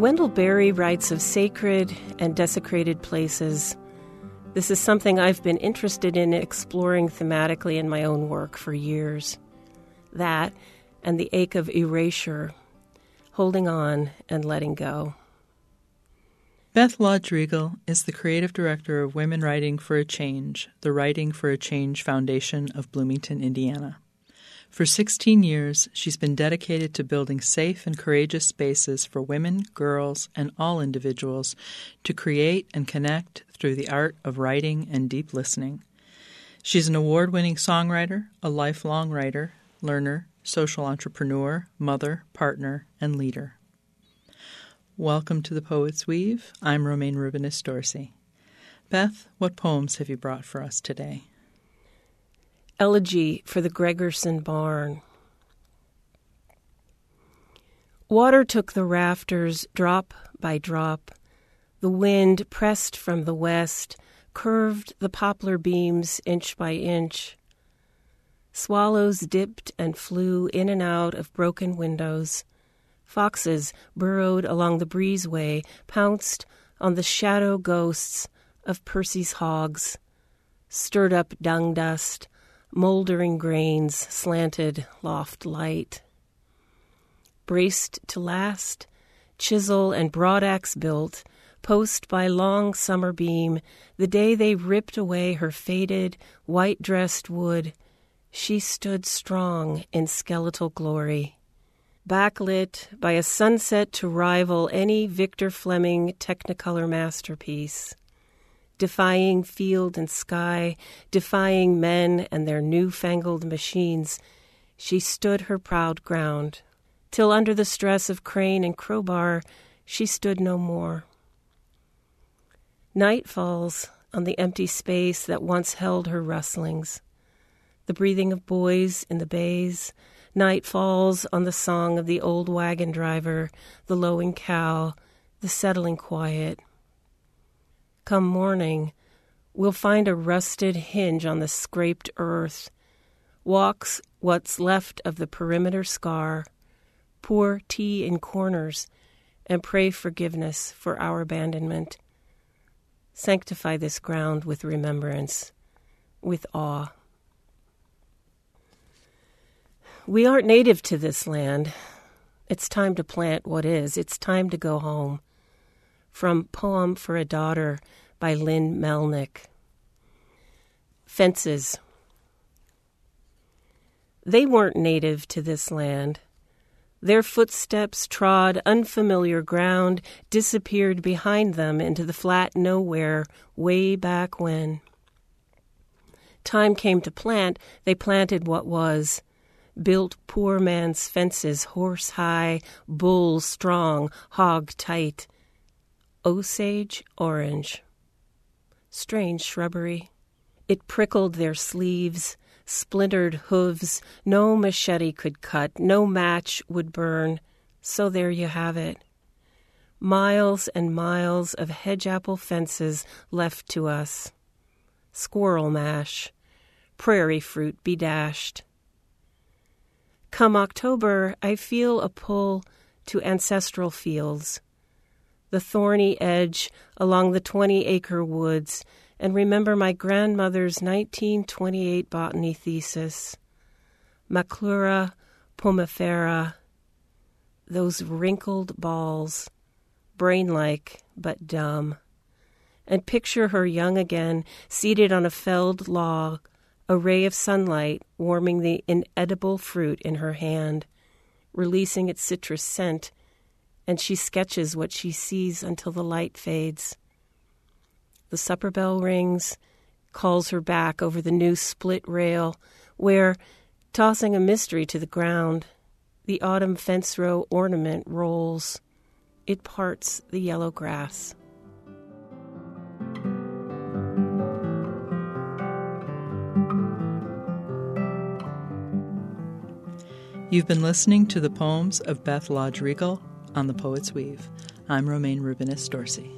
Wendell Berry writes of sacred and desecrated places. This is something I've been interested in exploring thematically in my own work for years. That and the ache of erasure, holding on and letting go. Beth Lodge Rigal is the creative director of Women Writing for a Change, the Writing for a Change Foundation of Bloomington, Indiana. For 16 years, she's been dedicated to building safe and courageous spaces for women, girls, and all individuals to create and connect through the art of writing and deep listening. She's an award winning songwriter, a lifelong writer, learner, social entrepreneur, mother, partner, and leader. Welcome to the Poet's Weave. I'm Romayne Rubinas Dorsey. Beth, what poems have you brought for us today? Elegy for the Gregerson Barn. Water took the rafters drop by drop. The wind pressed from the west, curved the poplar beams inch by inch. Swallows dipped and flew in and out of broken windows. Foxes burrowed along the breezeway, pounced on the shadow ghosts of Percy's hogs, stirred up dung dust, moldering grains slanted loft light. Braced to last, chisel and broadaxe built, post by long summer beam, the day they ripped away her faded, white dressed wood, she stood strong in skeletal glory. Backlit by a sunset to rival any Victor Fleming Technicolor masterpiece defying field and sky, defying men and their new-fangled machines, she stood her proud ground, till under the stress of crane and crowbar she stood no more. Night falls on the empty space that once held her rustlings. The breathing of boys in the bays, night falls on the song of the old wagon driver, the lowing cow, the settling quiet. Come morning, we'll find a rusted hinge on the scraped earth, walks what's left of the perimeter scar, pour tea in corners, and pray forgiveness for our abandonment. Sanctify this ground with remembrance, with awe. We aren't native to this land. It's time to plant what is. It's time to go home. From Poem for a Daughter by Lynn Melnick. Fences. They weren't native to this land. Their footsteps trod unfamiliar ground, disappeared behind them into the flat nowhere way back when. Time came to plant, they planted what was. Built poor man's fences, horse high, bull strong, hog tight. Osage orange strange shrubbery. It prickled their sleeves, splintered hooves, no machete could cut, no match would burn. So there you have it. Miles and miles of hedge apple fences left to us. Squirrel mash, prairie fruit be dashed. Come October, I feel a pull to ancestral fields the thorny edge along the 20 acre woods and remember my grandmother's 1928 botany thesis Maclura pomifera, those wrinkled balls, brain like but dumb. And picture her young again, seated on a felled log, a ray of sunlight warming the inedible fruit in her hand, releasing its citrus scent and she sketches what she sees until the light fades. The supper bell rings, calls her back over the new split rail, where, tossing a mystery to the ground, the autumn fence row ornament rolls. It parts the yellow grass. You've been listening to the poems of Beth Lodge Rigal on the Poet's Weave. I'm Romayne Rubinas Dorsey.